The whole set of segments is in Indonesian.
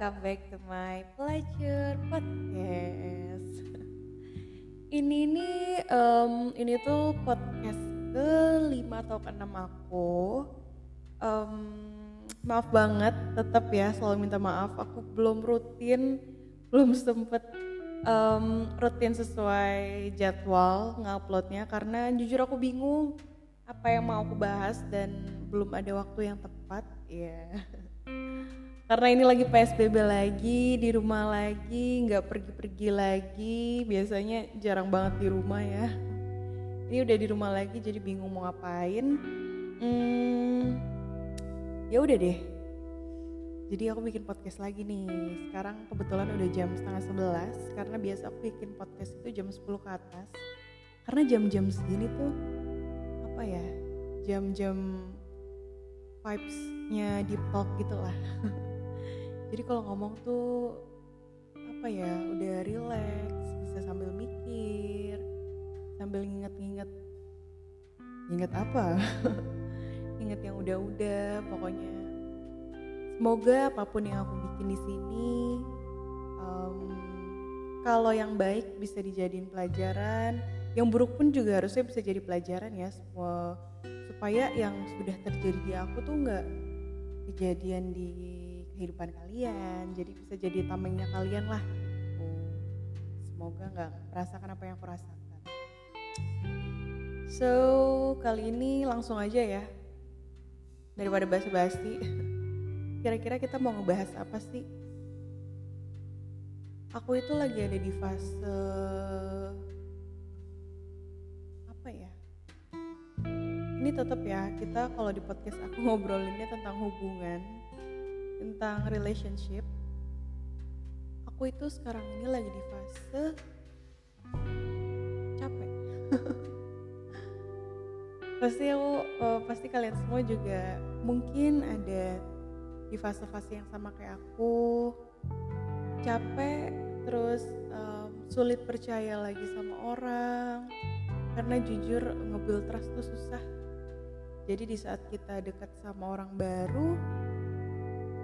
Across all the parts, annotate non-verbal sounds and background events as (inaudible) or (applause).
welcome back to my pleasure podcast. ini nih, um, ini tuh podcast ke lima atau ke enam aku. Um, maaf banget, tetap ya selalu minta maaf. Aku belum rutin, belum sempet um, rutin sesuai jadwal nguploadnya karena jujur aku bingung apa yang mau aku bahas dan belum ada waktu yang tepat. Ya. Yeah. Karena ini lagi PSBB lagi di rumah lagi nggak pergi-pergi lagi. Biasanya jarang banget di rumah ya. Ini udah di rumah lagi jadi bingung mau ngapain. Hmm, ya udah deh. Jadi aku bikin podcast lagi nih. Sekarang kebetulan udah jam setengah sebelas karena biasa aku bikin podcast itu jam 10 ke atas. Karena jam-jam segini tuh apa ya jam-jam vibesnya deep talk gitu lah (laughs) jadi kalau ngomong tuh apa ya udah relax bisa sambil mikir sambil nginget-nginget inget apa? (laughs) Inget yang udah-udah pokoknya. Semoga apa pun yang aku bikin di sini um, kalau yang baik bisa dijadiin pelajaran. Yang buruk pun juga harusnya bisa jadi pelajaran ya semua supaya yang sudah terjadi di aku tuh nggak kejadian di kehidupan kalian jadi bisa jadi tamengnya kalian lah. Semoga nggak merasakan apa yang aku rasakan. So kali ini langsung aja ya daripada basa-basi. Kira-kira kita mau ngebahas apa sih? Aku itu lagi ada di fase apa ya? Ini tetap ya kita kalau di podcast aku (laughs) ngobrolinnya tentang hubungan tentang relationship aku itu sekarang ini lagi di fase capek. (laughs) Pasti aku uh, pasti kalian semua juga mungkin ada di fase-fase yang sama kayak aku. Capek terus um, sulit percaya lagi sama orang karena jujur ngebuild trust tuh susah. Jadi di saat kita dekat sama orang baru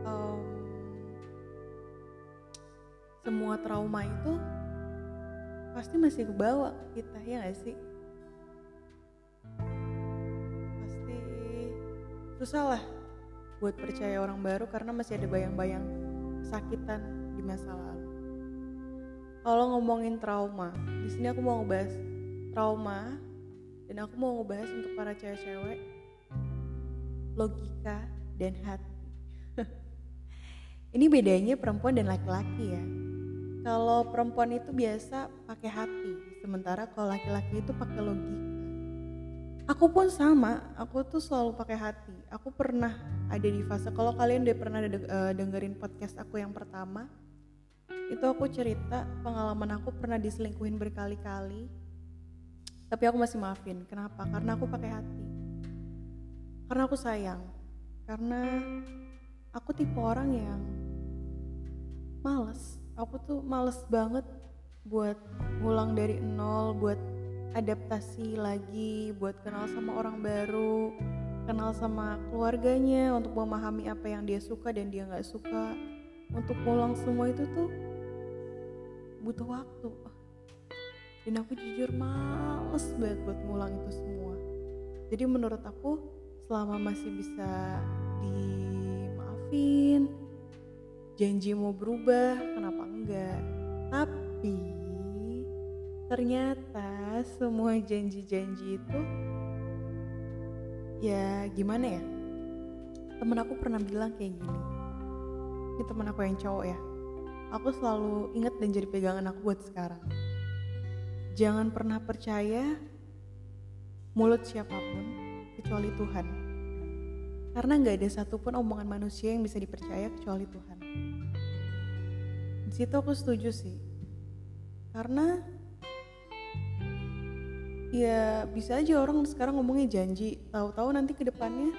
um, semua trauma itu pasti masih kebawa ke kita ya gak sih? Pasti susah lah buat percaya orang baru karena masih ada bayang-bayang kesakitan di masa lalu. Kalau ngomongin trauma di sini aku mau ngebahas trauma dan aku mau ngebahas untuk para cewek-cewek logika dan hati Ini bedanya perempuan dan laki-laki ya. Kalau perempuan itu biasa pakai hati, sementara kalau laki-laki itu pakai logika. Aku pun sama, aku tuh selalu pakai hati. Aku pernah ada di fase kalau kalian udah pernah uh, dengerin podcast aku yang pertama, itu aku cerita pengalaman aku pernah diselingkuhin berkali-kali. Tapi aku masih maafin. Kenapa? Karena aku pakai hati. Karena aku sayang. Karena aku tipe orang yang males. Aku tuh males banget buat ngulang dari nol buat adaptasi lagi buat kenal sama orang baru kenal sama keluarganya untuk memahami apa yang dia suka dan dia nggak suka. Untuk ngulang semua itu tuh butuh waktu. Dan aku jujur males banget buat ngulang itu semua. Jadi menurut aku selama masih bisa dimaafin janji mau berubah kenapa enggak? Tapi ternyata semua janji-janji itu ya gimana ya? Temen aku pernah bilang kayak gini. Ini temen aku yang cowok ya. Aku selalu ingat dan jadi pegangan aku buat sekarang. Jangan pernah percaya mulut siapa pun kecuali Tuhan karena nggak ada satupun omongan manusia yang bisa dipercaya kecuali Tuhan. Situ aku setuju sih. Karena ya bisa aja orang sekarang ngomongnya janji. Tahu-tahu nanti ke depannya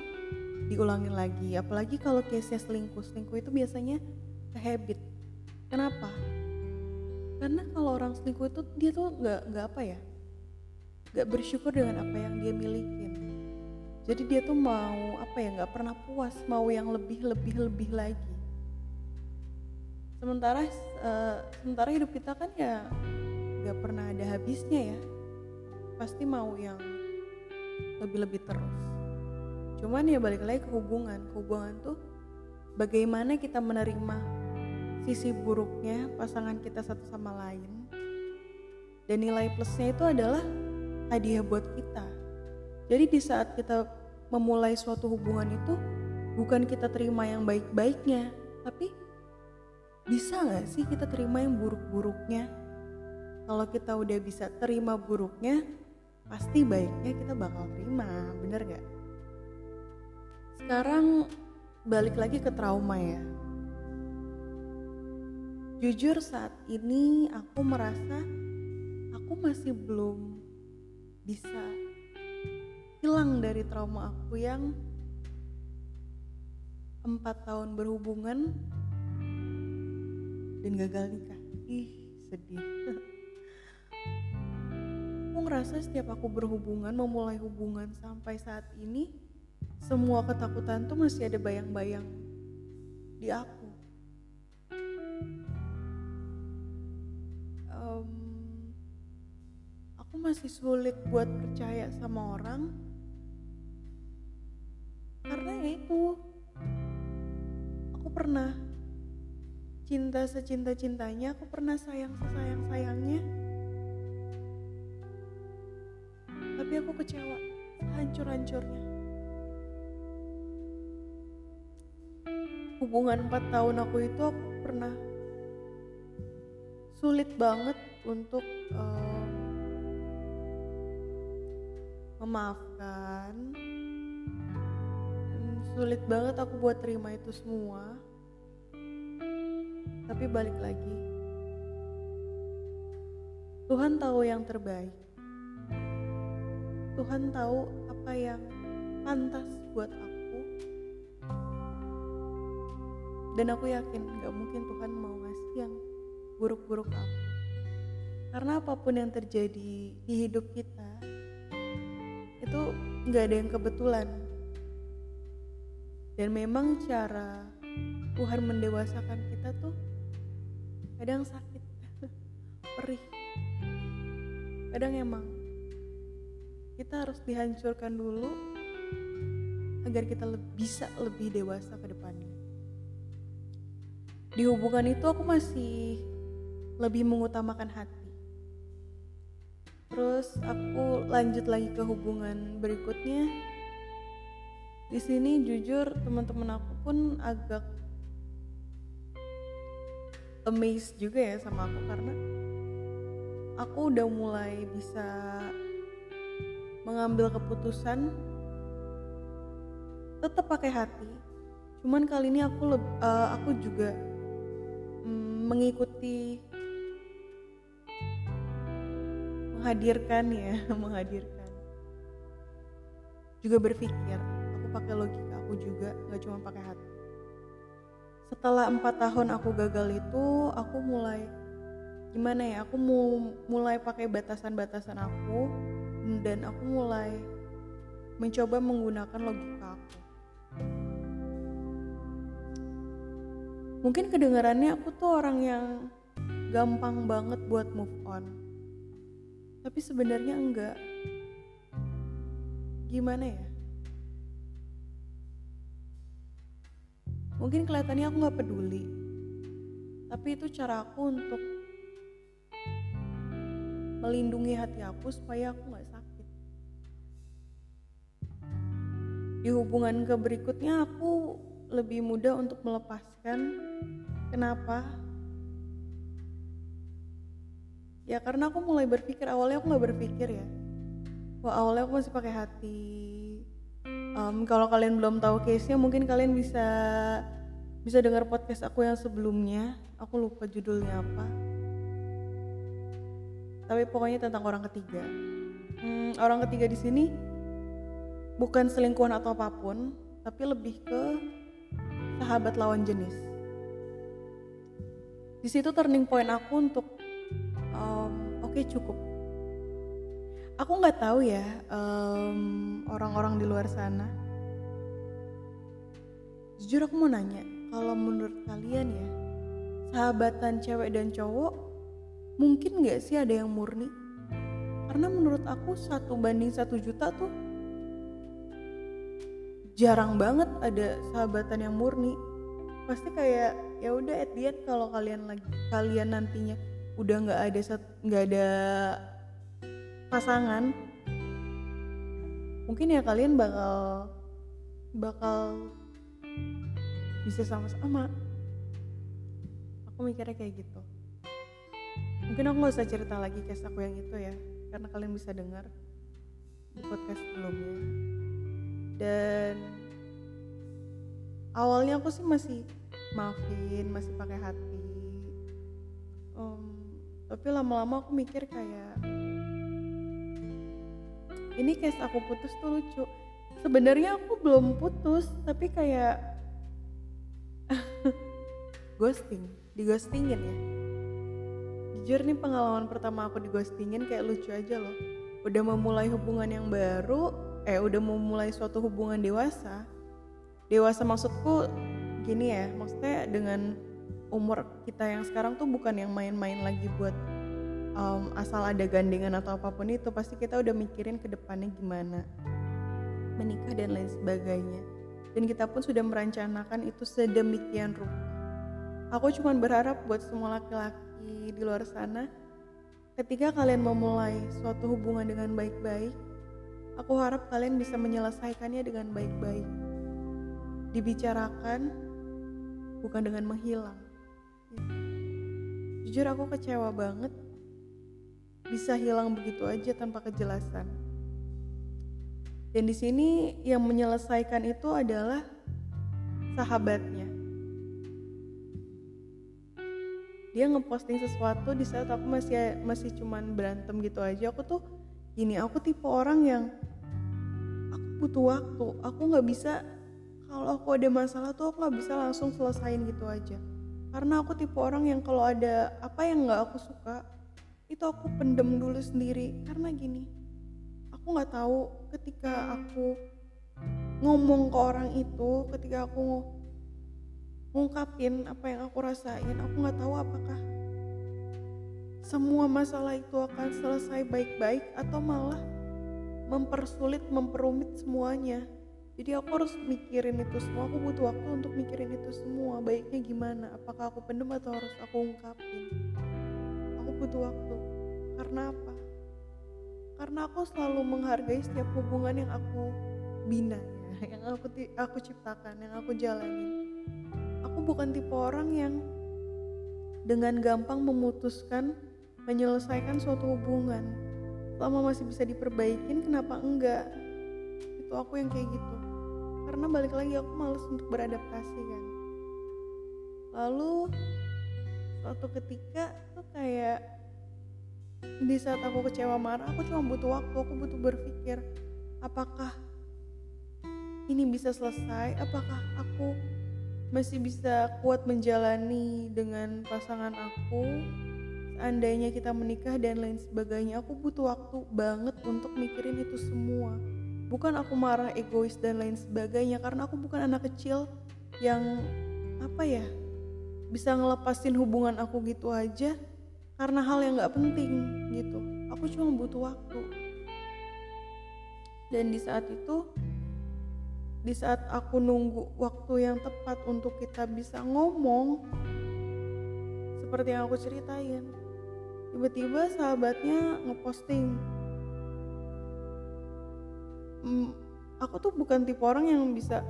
diulangin lagi. Apalagi kalau case selingkuh selingkuh itu biasanya ke habit. Kenapa? Karena kalau orang selingkuh itu dia tuh nggak nggak apa ya? Nggak bersyukur dengan apa yang dia milikin jadi dia tuh mau apa ya nggak pernah puas mau yang lebih lebih lebih lagi. Sementara uh, sementara hidup kita kan ya nggak pernah ada habisnya ya. Pasti mau yang lebih-lebih terus. Cuman ya balik lagi ke hubungan. Hubungan tuh bagaimana kita menerima sisi buruknya pasangan kita satu sama lain. Dan nilai plusnya itu adalah hadiah buat kita jadi di saat kita memulai suatu hubungan itu bukan kita terima yang baik-baiknya tapi bisa nggak sih kita terima yang buruk-buruknya kalau kita udah bisa terima buruknya pasti baiknya kita bakal terima bener gak? sekarang balik lagi ke trauma ya jujur saat ini aku merasa aku masih belum bisa hilang dari trauma aku yang empat tahun berhubungan dan gagal nikah. Ih sedih. Aku ngerasa setiap aku berhubungan memulai hubungan sampai saat ini semua ketakutan tuh masih ada bayang-bayang di aku. Aku masih sulit buat percaya sama orang karena ya itu. Aku pernah cinta secinta cintanya aku pernah sayang sesayang sayangnya tapi aku kecewa hancur hancurnya hubungan 4 tahun aku itu aku pernah sulit banget untuk um, memaafkan sulit banget aku buat terima itu semua. Tapi balik lagi. Tuhan tahu yang terbaik. Tuhan tahu apa yang pantas buat aku. Dan aku yakin gak mungkin Tuhan mau ngasih yang buruk-buruk aku. Karena apa pun yang terjadi di hidup kita itu gak ada yang kebetulan dan memang cara Tuhan mendewasakan kita tuh kadang sakit (laughs) perih kadang emang kita harus dihancurkan dulu agar kita bisa lebih dewasa ke depannya di hubungan itu aku masih lebih mengutamakan hati. Terus aku lanjut lagi ke hubungan berikutnya. Di sini jujur teman-teman aku pun agak amazed juga ya sama aku karena aku udah mulai bisa mengambil keputusan tetap pakai hati. Cuman kali ini aku uh, aku juga mengikuti menghadirkan ya (laughs) menghadirkan juga berpikir aku pakai logika aku juga nggak cuma pakai hati. Setelah empat tahun aku gagal itu aku mulai gimana ya aku mau mulai pakai batasan-batasan aku dan aku mulai mencoba menggunakan logika aku. Mungkin kedengarannya aku tuh orang yang gampang banget buat move on. Tapi sebenarnya enggak. Gimana ya mungkin kelihatannya aku nggak peduli tapi itu cara aku untuk melindungi hati aku supaya aku nggak sakit di hubungan ke berikutnya aku lebih mudah untuk melepaskan. Kenapa? Ya karena aku mulai berpikir awalnya aku nggak berpikir ya. Wah awalnya aku masih pakai hati. Um, kalau kalian belum tahu case-nya mungkin kalian bisa bisa dengar podcast aku yang sebelumnya. Aku lupa judulnya apa. Tapi pokoknya tentang orang ketiga. Hmm, orang ketiga di sini bukan selingkuhan atau apa pun, tapi lebih ke sahabat lawan jenis. Di situ turning point aku untuk um, oke okay, cukup. Aku nggak tahu ya orang orang-orang di luar sana. Jujur aku mau nanya, kalau menurut kalian ya sahabatan cewek dan cowok mungkin nggak sih ada yang murni karena menurut aku satu banding satu juta tuh jarang banget ada sahabatan yang murni pasti kayak ya udah at kalau kalian lagi kalian nantinya udah nggak ada nggak ada pasangan mungkin ya kalian bakal bakal bisa sama-sama aku mikirnya kayak gitu. Mungkin aku gak usah cerita lagi case aku yang itu ya karena kalian bisa dengar di podcast sebelumnya. Dan awalnya aku sih masih maafin masih pakai hati. Um, tapi lama-lama aku mikir kayak ini case aku putus tuh lucu. Sebenarnya aku belum putus tapi kayak (laughs) ghosting di ghostingin ya. Jujur nih pengalaman pertama aku di ghostingin kayak lucu aja loh. Udah memulai hubungan yang baru eh udah memulai suatu hubungan dewasa. Dewasa maksudku gini ya maksudnya dengan umur kita yang sekarang tuh bukan yang main-main lagi buat um, asal ada gandengan atau apa pun itu pasti kita udah mikirin ke depannya gimana menikah dan lain sebagainya dan kita pun sudah merencanakan itu sedemikian rupa Aku cuma berharap buat semua laki-laki di luar sana, ketika kalian memulai suatu hubungan dengan baik-baik, aku harap kalian bisa menyelesaikannya dengan baik-baik. Dibicarakan, bukan dengan menghilang. Jujur aku kecewa banget bisa hilang begitu aja tanpa kejelasan. Dan di sini yang menyelesaikan itu adalah sahabatnya. dia ngeposting sesuatu di saat aku masih masih cuman berantem gitu aja aku tuh gini aku tipe orang yang aku butuh waktu aku nggak bisa kalau aku ada masalah tuh aku nggak bisa langsung selesain gitu aja karena aku tipe orang yang kalau ada apa yang nggak aku suka itu aku pendem dulu sendiri. Karena gini aku nggak tahu ketika aku ngomong ke orang itu ketika aku ngungkapin apa yang aku rasain aku nggak tahu apakah semua masalah itu akan selesai baik-baik atau malah mempersulit memperumit semuanya. Jadi aku harus mikirin itu semua. Aku butuh waktu untuk mikirin itu semua. Baiknya gimana? Apakah aku pendem atau harus aku ungkapin? Aku butuh waktu karena apa? Karena aku selalu menghargai setiap hubungan yang aku bina ya, yang aku aku ciptakan yang aku jalanin aku bukan tipe orang yang dengan gampang memutuskan menyelesaikan suatu hubungan. Selama masih bisa diperbaikin kenapa enggak? Itu aku yang kayak gitu. Karena balik lagi aku males untuk beradaptasi kan. Lalu suatu ketika tuh kayak di saat aku kecewa marah aku cuma butuh waktu aku butuh berpikir apakah ini bisa selesai? Apakah aku masih bisa kuat menjalani dengan pasangan aku? Seandainya kita menikah dan lain sebagainya aku butuh waktu banget untuk mikirin itu semua. Bukan aku marah egois dan lain sebagainya karena aku bukan anak kecil yang apa ya bisa ngelepasin hubungan aku gitu aja karena hal yang gak penting gitu. Aku cuma butuh waktu. Dan di saat itu di saat aku nunggu waktu yang tepat untuk kita bisa ngomong seperti yang aku ceritain tiba-tiba sahabatnya ngeposting. Hmm, aku tuh bukan tipe orang yang bisa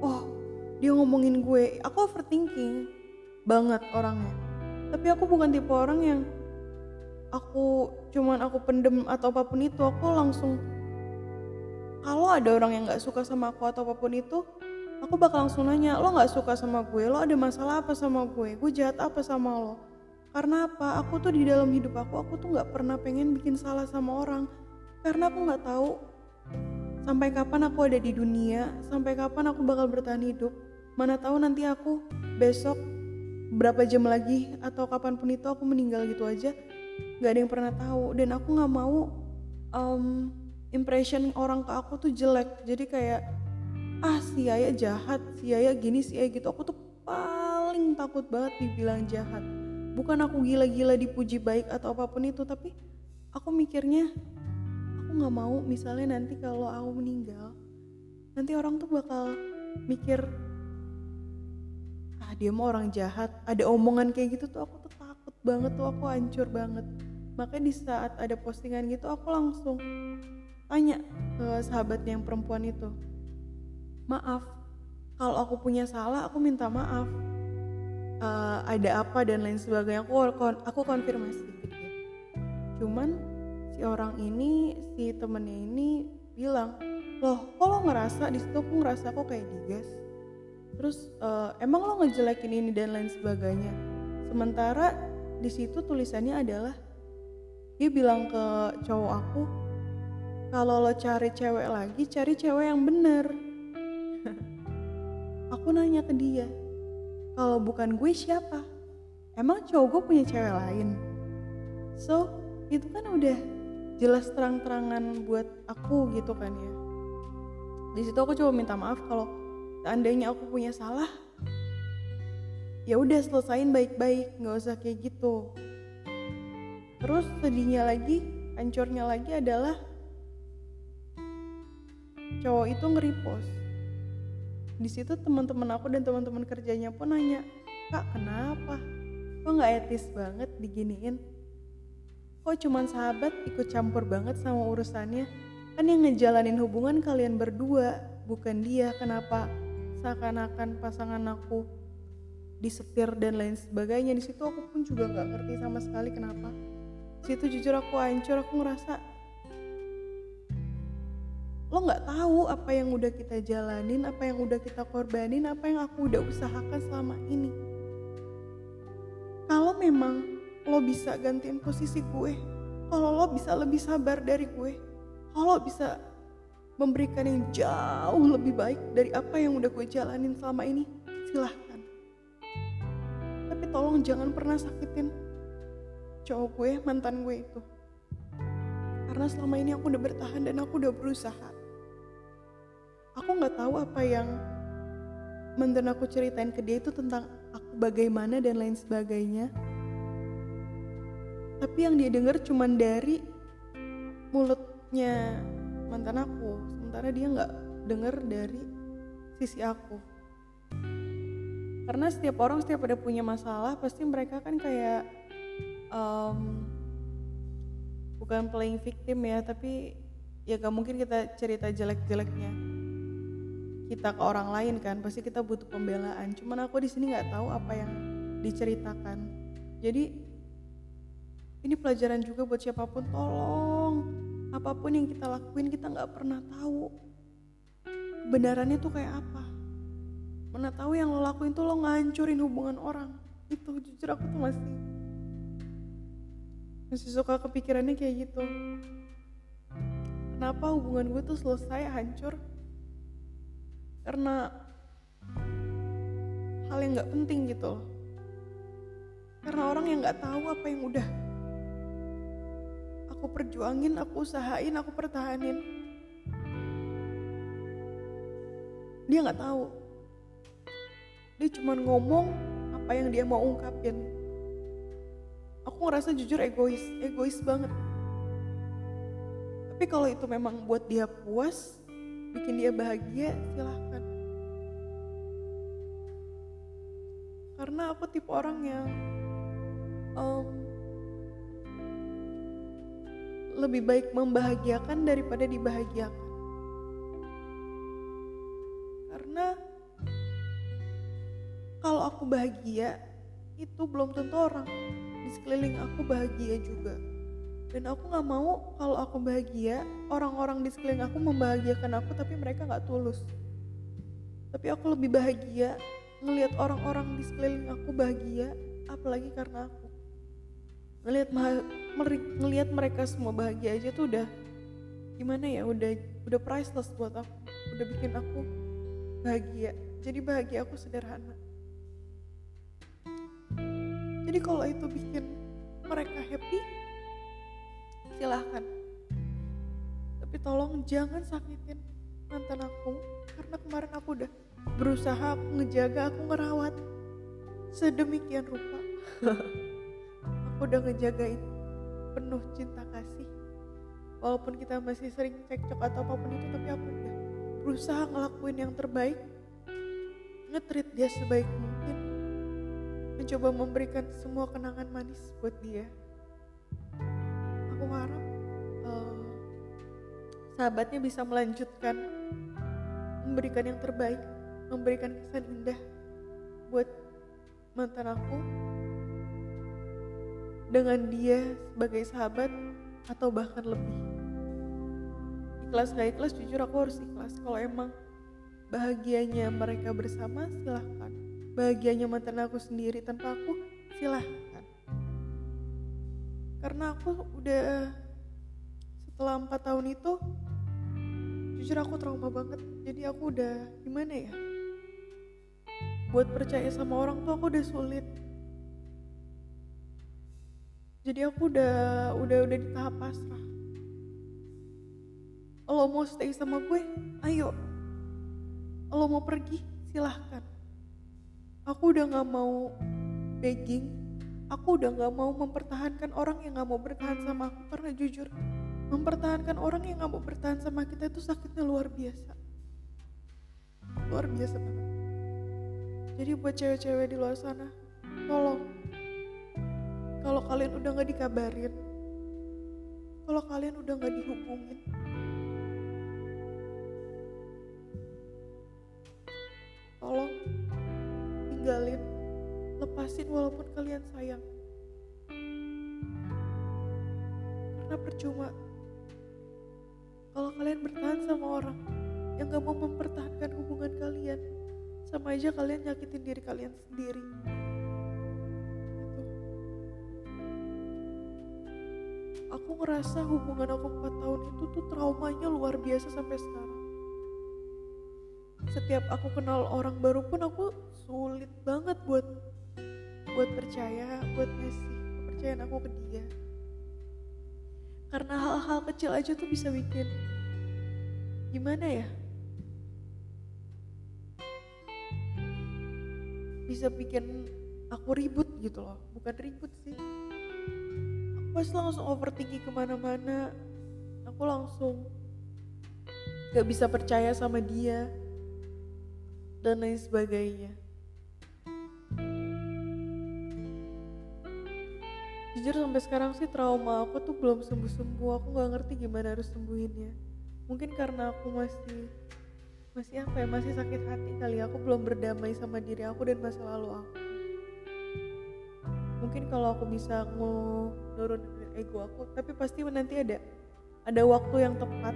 oh dia ngomongin gue. Aku overthinking banget orangnya tapi aku bukan tipe orang yang aku cuman aku pendem atau apa pun itu aku langsung kalau ada orang yang nggak suka sama aku atau apa pun itu aku bakal langsung nanya lo nggak suka sama gue? Lo ada masalah apa sama gue? Gue jahat apa sama lo? Karena apa? Aku tuh di dalam hidup aku aku tuh nggak pernah pengen bikin salah sama orang. Karena aku nggak tahu sampai kapan aku ada di dunia sampai kapan aku bakal bertahan hidup. Mana tahu nanti aku besok berapa jam lagi atau kapan pun itu aku meninggal gitu aja nggak ada yang pernah tahu. Dan aku nggak mau um, impression orang ke aku tuh jelek. Jadi kayak ah si Yaya jahat si Yaya gini si Yaya gitu. Aku tuh paling takut banget dibilang jahat. Bukan aku gila-gila dipuji baik atau apa pun itu tapi aku mikirnya aku nggak mau misalnya nanti kalau aku meninggal nanti orang tuh bakal mikir dia mau orang jahat. Ada omongan kayak gitu tuh aku tuh takut banget tuh aku hancur banget. Makanya di saat ada postingan gitu aku langsung tanya ke sahabatnya yang perempuan itu maaf kalau aku punya salah aku minta maaf. Uh, ada apa dan lain sebagainya. Aku aku konfirmasi gitu cuman si orang ini si temennya ini bilang loh kok ngerasa? Di situ aku ngerasa aku kayak digas terus uh, emang lo ngejelekin ini dan lain sebagainya? Sementara di situ tulisannya adalah dia bilang ke cowok aku kalau lo cari cewek lagi cari cewek yang bener. (laughs) Aku nanya ke dia kalau bukan gue siapa? Emang cowok gue punya cewek lain? So itu kan udah jelas terang-terangan buat aku gitu kan ya. Di situ aku coba minta maaf kalau seandainya aku punya salah ya udah selesain baik-baik nggak usah kayak gitu. Terus sedihnya lagi hancurnya lagi adalah cowok itu nge-repost. Di situ teman-teman aku dan teman-teman kerjanya pun nanya kak kenapa? Kok nggak etis banget diginiin? Kok cuman sahabat ikut campur banget sama urusannya? Kan yang ngejalanin hubungan kalian berdua bukan dia. Kenapa seakan-akan pasangan aku disetir dan lain sebagainya. Di situ aku pun juga nggak ngerti sama sekali kenapa. Di situ jujur aku hancur aku ngerasa lo nggak tahu apa yang udah kita jalanin apa yang udah kita korbanin apa yang aku udah usahakan selama ini. Kalau memang lo bisa gantiin posisi gue kalau lo bisa lebih sabar dari gue kalau bisa memberikan yang jauh lebih baik dari apa yang udah gue jalanin selama ini. Silahkan. Tapi tolong jangan pernah sakitin cowok gue mantan gue itu. Karena selama ini aku udah bertahan dan aku udah berusaha. Aku nggak tahu apa yang mantan aku ceritain ke dia itu tentang aku bagaimana dan lain sebagainya. Tapi yang dia dengar cuma dari mulutnya mantan aku sementara dia nggak dengar dari sisi aku. Karena setiap orang setiap ada punya masalah pasti mereka kan kayak um, bukan playing victim ya tapi ya gak mungkin kita cerita jelek-jeleknya kita ke orang lain kan. Pasti kita butuh pembelaan. Cuman aku di sini nggak tahu apa yang diceritakan. Jadi ini pelajaran juga buat siapa pun. Tolong apa pun yang kita lakuin kita nggak pernah tahu kebenarannya tuh kayak apa. Mana tahu yang lo lakuin tuh lo ngancurin hubungan orang. Itu jujur aku tuh masih masih suka kepikirannya kayak gitu. Kenapa hubungan gue tuh selesai hancur? Karena hal yang nggak penting gitu karena orang yang nggak tahu apa yang udah aku perjuangin aku usahain aku pertahanin. Dia nggak tahu. Dia cuma ngomong apa yang dia mau ungkapin. Aku ngerasa jujur egois egois banget. Tapi kalau itu memang buat dia puas bikin dia bahagia silahkan. Karena aku tipe orang yang um, lebih baik membahagiakan daripada dibahagiakan. Karena kalau aku bahagia itu belum tentu orang di sekeliling aku bahagia juga. Dan aku nggak mau kalau aku bahagia orang-orang di sekeliling aku membahagiakan aku tapi mereka nggak tulus. Tapi aku lebih bahagia ngelihat orang-orang di sekeliling aku bahagia apalagi karena aku. Ngelihat ngelihat mereka semua bahagia aja tuh udah gimana ya udah udah priceless buat aku udah bikin aku bahagia. Jadi bahagia aku sederhana. Jadi kalau itu bikin mereka happy silahkan. Tapi tolong jangan sakitin mantan aku karena kemarin aku udah berusaha aku ngejaga aku ngerawat sedemikian rupa. (laughs) Aku udah ngejagain penuh cinta kasih. Walaupun kita masih sering cekcok atau apa pun itu tapi aku udah berusaha ngelakuin yang terbaik. Ngetrit dia sebaik mungkin. Mencoba memberikan semua kenangan manis buat dia. Aku harap uh, sahabatnya bisa melanjutkan memberikan yang terbaik memberikan kesan indah buat mantan aku dengan dia sebagai sahabat atau bahkan lebih. Ikhlas gak ikhlas jujur aku harus ikhlas. Kalau emang bahagianya mereka bersama silahkan. Bahagianya mantan aku sendiri tanpa aku silahkan. Karena aku udah setelah empat tahun itu jujur aku trauma banget. Jadi aku udah gimana ya? Buat percaya sama orang tuh aku udah sulit jadi aku udah udah udah di tahap pasrah. Lo mau stay sama gue ayo. Lo mau pergi silahkan. Aku udah gak mau begging. Aku udah gak mau mempertahankan orang yang gak mau bertahan sama aku. Karena jujur mempertahankan orang yang gak mau bertahan sama kita itu sakitnya luar biasa. Luar biasa banget. Jadi buat cewek-cewek di luar sana, tolong. Kalau kalian udah gak dikabarin, kalau kalian udah gak dihubungin, tolong tinggalin, lepasin walaupun kalian sayang. Karena percuma kalau kalian bertahan sama orang yang gak mau mempertahankan hubungan kalian sama aja kalian nyakitin diri kalian sendiri aku ngerasa hubungan aku 4 tahun itu tuh traumanya luar biasa sampai sekarang. Setiap aku kenal orang baru pun aku sulit banget buat buat percaya buat ngasih kepercayaan aku ke dia. Karena hal-hal kecil aja tuh bisa bikin gimana ya? Bisa bikin aku ribut gitu loh. Bukan ribut sih pasti langsung overthinking ke mana-mana. Aku langsung gak bisa percaya sama dia dan lain sebagainya. Jujur sampai sekarang sih trauma aku tuh belum sembuh-sembuh. Aku gak ngerti gimana harus sembuhinnya. Mungkin karena aku masih masih apa ya masih sakit hati kali aku belum berdamai sama diri aku dan masa lalu aku mungkin kalau aku bisa mau nurun ego aku tapi pasti nanti ada ada waktu yang tepat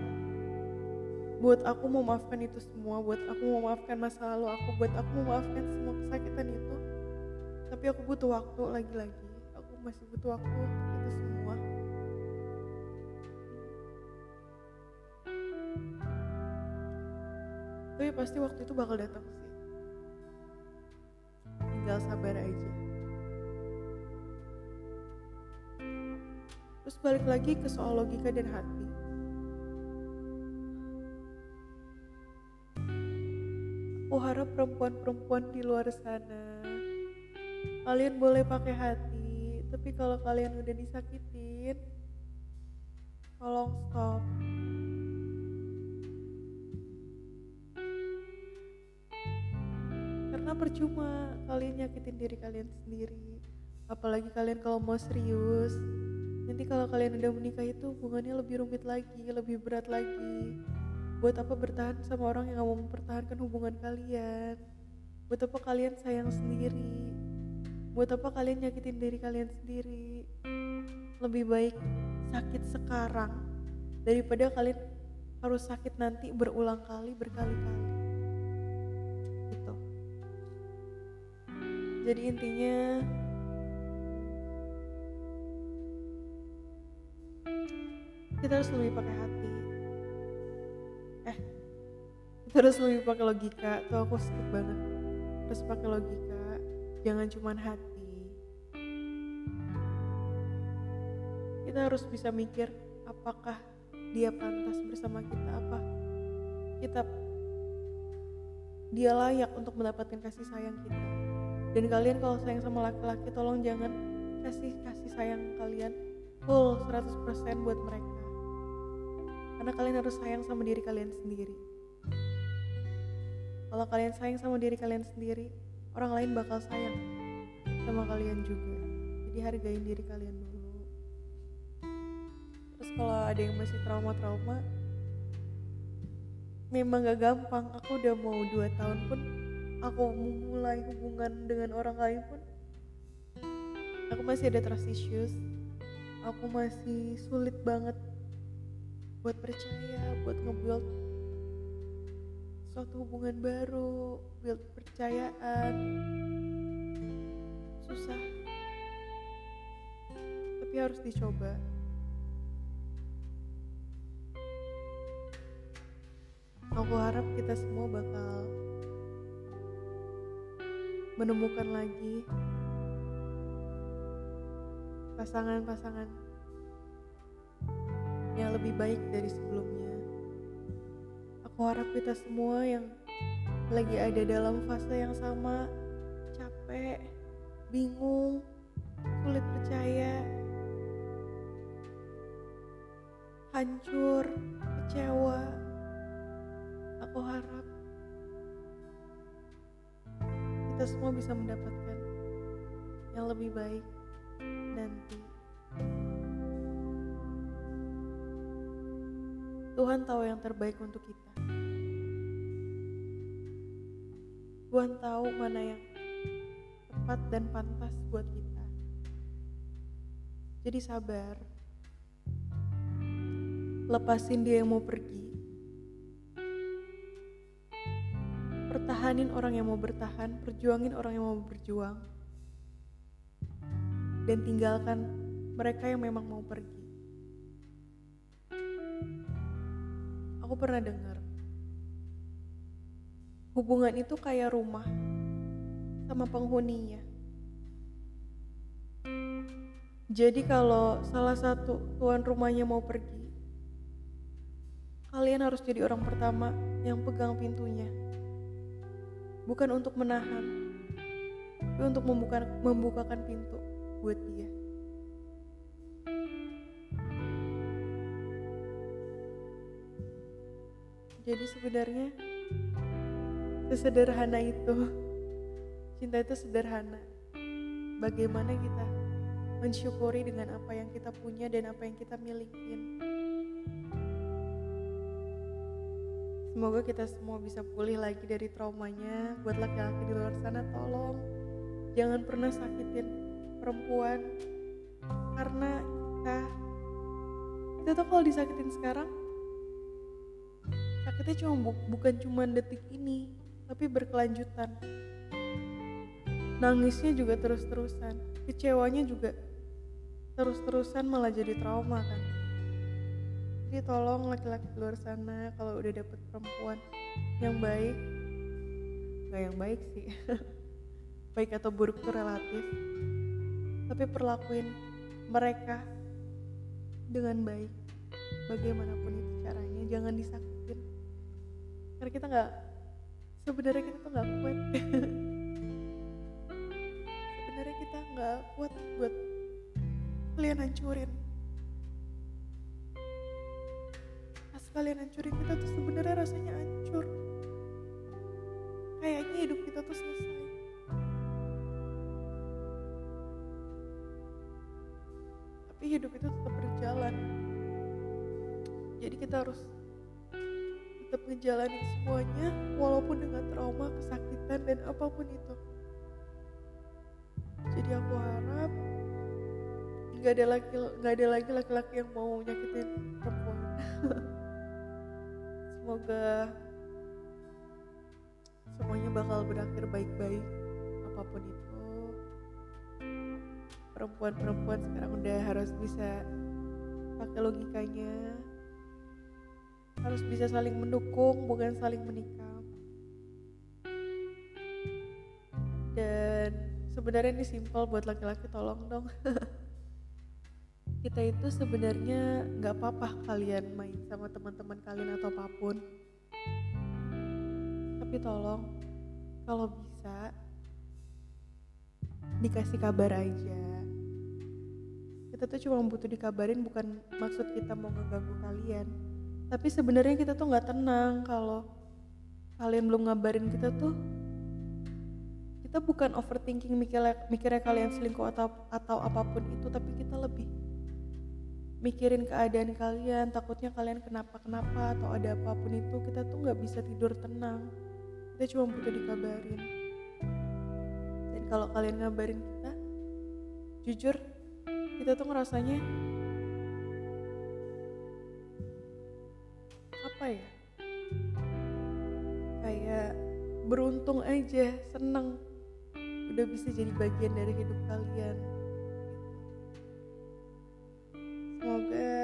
buat aku memaafkan itu semua buat aku memaafkan masa lalu aku buat aku memaafkan semua kesakitan itu. Tapi aku butuh waktu lagi-lagi. Aku masih butuh waktu itu semua. Tapi pasti waktu itu bakal datang sih. Tinggal sabar aja terus balik lagi ke soal logika dan hati. Aku harap perempuan-perempuan di luar sana. Kalian boleh pakai hati tapi kalau kalian udah disakitin tolong stop. Karena percuma kalian nyakitin diri kalian sendiri. Apalagi kalian kalau mau serius nanti kalau kalian udah menikah itu hubungannya lebih rumit lagi lebih berat lagi. Buat apa bertahan sama orang yang gak mau mempertahankan hubungan kalian? Buat apa kalian sayang sendiri? Buat apa kalian nyakitin diri kalian sendiri? Lebih baik sakit sekarang daripada kalian harus sakit nanti berulang kali berkali-kali. Jadi intinya kita harus lebih pakai hati. Eh kita harus lebih pakai logika. Tuh aku skip banget. Harus pakai logika. Jangan cuma hati. Kita harus bisa mikir apakah dia pantas bersama kita? Apa kita dia layak untuk mendapatkan kasih sayang kita? Dan kalian kalau sayang sama laki-laki tolong jangan kasih kasih sayang kalian full 100% buat mereka karena kalian harus sayang sama diri kalian sendiri. Kalau kalian sayang sama diri kalian sendiri orang lain bakal sayang sama kalian juga. Jadi hargain diri kalian dulu. Terus kalau ada yang masih trauma-trauma memang gak gampang. Aku udah mau dua tahun pun aku memulai hubungan dengan orang lain pun aku masih ada trust issues. Aku masih sulit banget buat percaya buat ngebuild suatu hubungan baru build percayaan. Susah. Tapi harus dicoba. Aku harap kita semua bakal menemukan lagi pasangan-pasangan yang lebih baik dari sebelumnya. Aku harap kita semua yang lagi ada dalam fase yang sama, capek, bingung, sulit percaya, hancur, kecewa. Aku harap kita semua bisa mendapatkan yang lebih baik nanti. Tuhan tahu yang terbaik untuk kita. Tuhan tahu mana yang tepat dan pantas buat kita. Jadi sabar. Lepasin dia yang mau pergi. Pertahanin orang yang mau bertahan, perjuangin orang yang mau berjuang dan tinggalkan mereka yang memang mau pergi. Aku pernah dengar, hubungan itu kayak rumah sama penghuninya. Jadi kalau salah satu tuan rumahnya mau pergi, kalian harus jadi orang pertama yang pegang pintunya. Bukan untuk menahan, tapi untuk membuka, membukakan pintu buat dia. Jadi sebenarnya sesederhana itu. Cinta itu sederhana. Bagaimana kita mensyukuri dengan apa yang kita punya dan apa yang kita milikin. Semoga kita semua bisa pulih lagi dari traumanya. Buat laki-laki di luar sana tolong jangan pernah sakitin perempuan karena kita kita tuh kalau disakitin sekarang sakitnya cuma bu, bukan cuma detik ini tapi berkelanjutan. Nangisnya juga terus-terusan kecewanya juga terus-terusan malah jadi trauma kan. Jadi tolong laki-laki luar sana kalau udah dapet perempuan yang baik gak yang baik sih. (laughs) Baik atau buruk tuh relatif. Tapi perlakuin mereka dengan baik bagaimanapun itu caranya. Jangan disakitin karena kita nggak sebenarnya kita tuh nggak kuat. (laughs) Sebenarnya kita nggak kuat buat kalian hancurin. Pas kalian hancurin kita tuh sebenarnya rasanya hancur. Kayaknya hidup kita tuh selesai. Tapi hidup itu tetap berjalan. Jadi kita harus ngejalanin semuanya walaupun dengan trauma kesakitan dan apa pun itu. Jadi aku harap nggak ada lagi nggak ada lagi laki-laki yang mau nyakitin perempuan. (laughs) Semoga semuanya bakal berakhir baik-baik apa pun itu. Perempuan-perempuan sekarang udah harus bisa pakai logikanya harus bisa saling mendukung bukan saling menikam dan sebenarnya ini simpel buat laki-laki tolong dong. (laughs) Kita itu sebenarnya nggak apa-apa kalian main sama teman-teman kalian atau apa pun. Tapi tolong kalau bisa dikasih kabar aja. Kita tuh cuma butuh dikabarin bukan maksud kita mau ngeganggu kalian tapi sebenarnya kita tuh nggak tenang kalau kalian belum ngabarin kita tuh kita bukan overthinking mikirnya, mikirnya kalian selingkuh atau atau apa pun itu tapi kita lebih mikirin keadaan kalian takutnya kalian kenapa kenapa atau ada apa pun itu kita tuh nggak bisa tidur tenang. Kita cuma butuh dikabarin. Dan kalau kalian ngabarin kita jujur kita tuh ngerasanya apa ya? Kayak beruntung aja seneng. Udah bisa jadi bagian dari hidup kalian. Semoga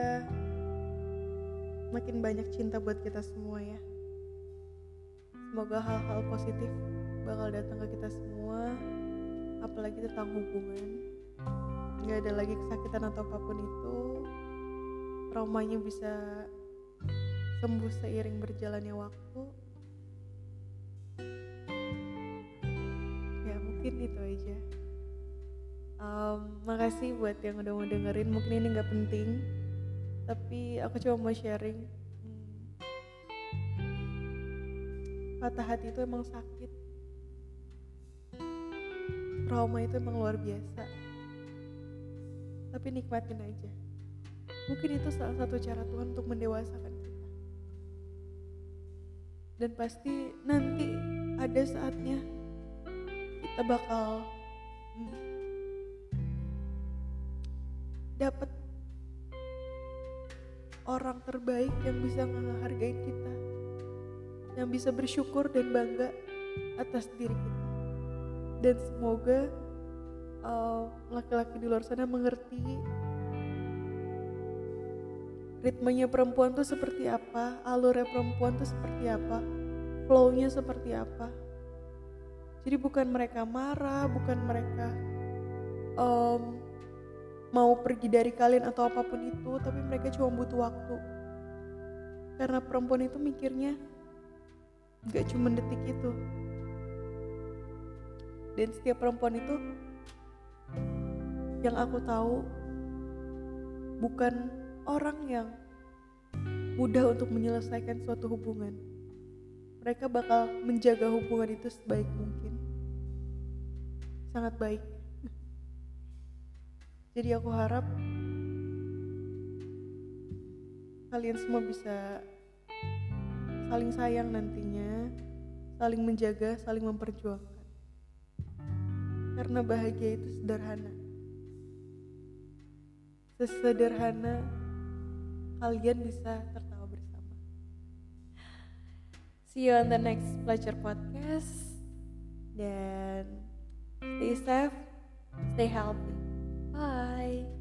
makin banyak cinta buat kita semua ya. Semoga hal-hal positif bakal datang ke kita semua apalagi tentang hubungan. Nggak ada lagi kesakitan atau apa pun itu traumanya bisa sembuh seiring berjalannya waktu. Ya mungkin itu aja. Um, makasih buat yang udah mau dengerin. Mungkin ini nggak penting tapi aku cuma mau sharing. Hmm, patah hati itu emang sakit. Trauma itu emang luar biasa. Tapi nikmatin aja. Mungkin itu salah satu cara Tuhan untuk mendewasakan dan pasti nanti ada saatnya kita bakal hmm, dapat orang terbaik yang bisa menghargai kita yang bisa bersyukur dan bangga atas diri kita. Dan semoga uh, laki-laki uh, di luar sana mengerti ritmenya perempuan tuh seperti apa, alurnya perempuan tuh seperti apa, flownya seperti apa. Jadi bukan mereka marah, bukan mereka um, mau pergi dari kalian atau apa pun itu, tapi mereka cuma butuh waktu. Karena perempuan itu mikirnya gak cuma detik itu. Dan setiap perempuan itu yang aku tahu bukan orang yang mudah untuk menyelesaikan suatu hubungan. Mereka bakal menjaga hubungan itu sebaik mungkin. Sangat baik. (laughs) Jadi aku harap kalian semua bisa saling sayang nantinya, saling menjaga, saling memperjuangkan. Karena bahagia itu sederhana. Sesederhana kalian bisa tertawa bersama. See you on the next Pleasure Podcast. Dan stay safe, stay healthy. Bye.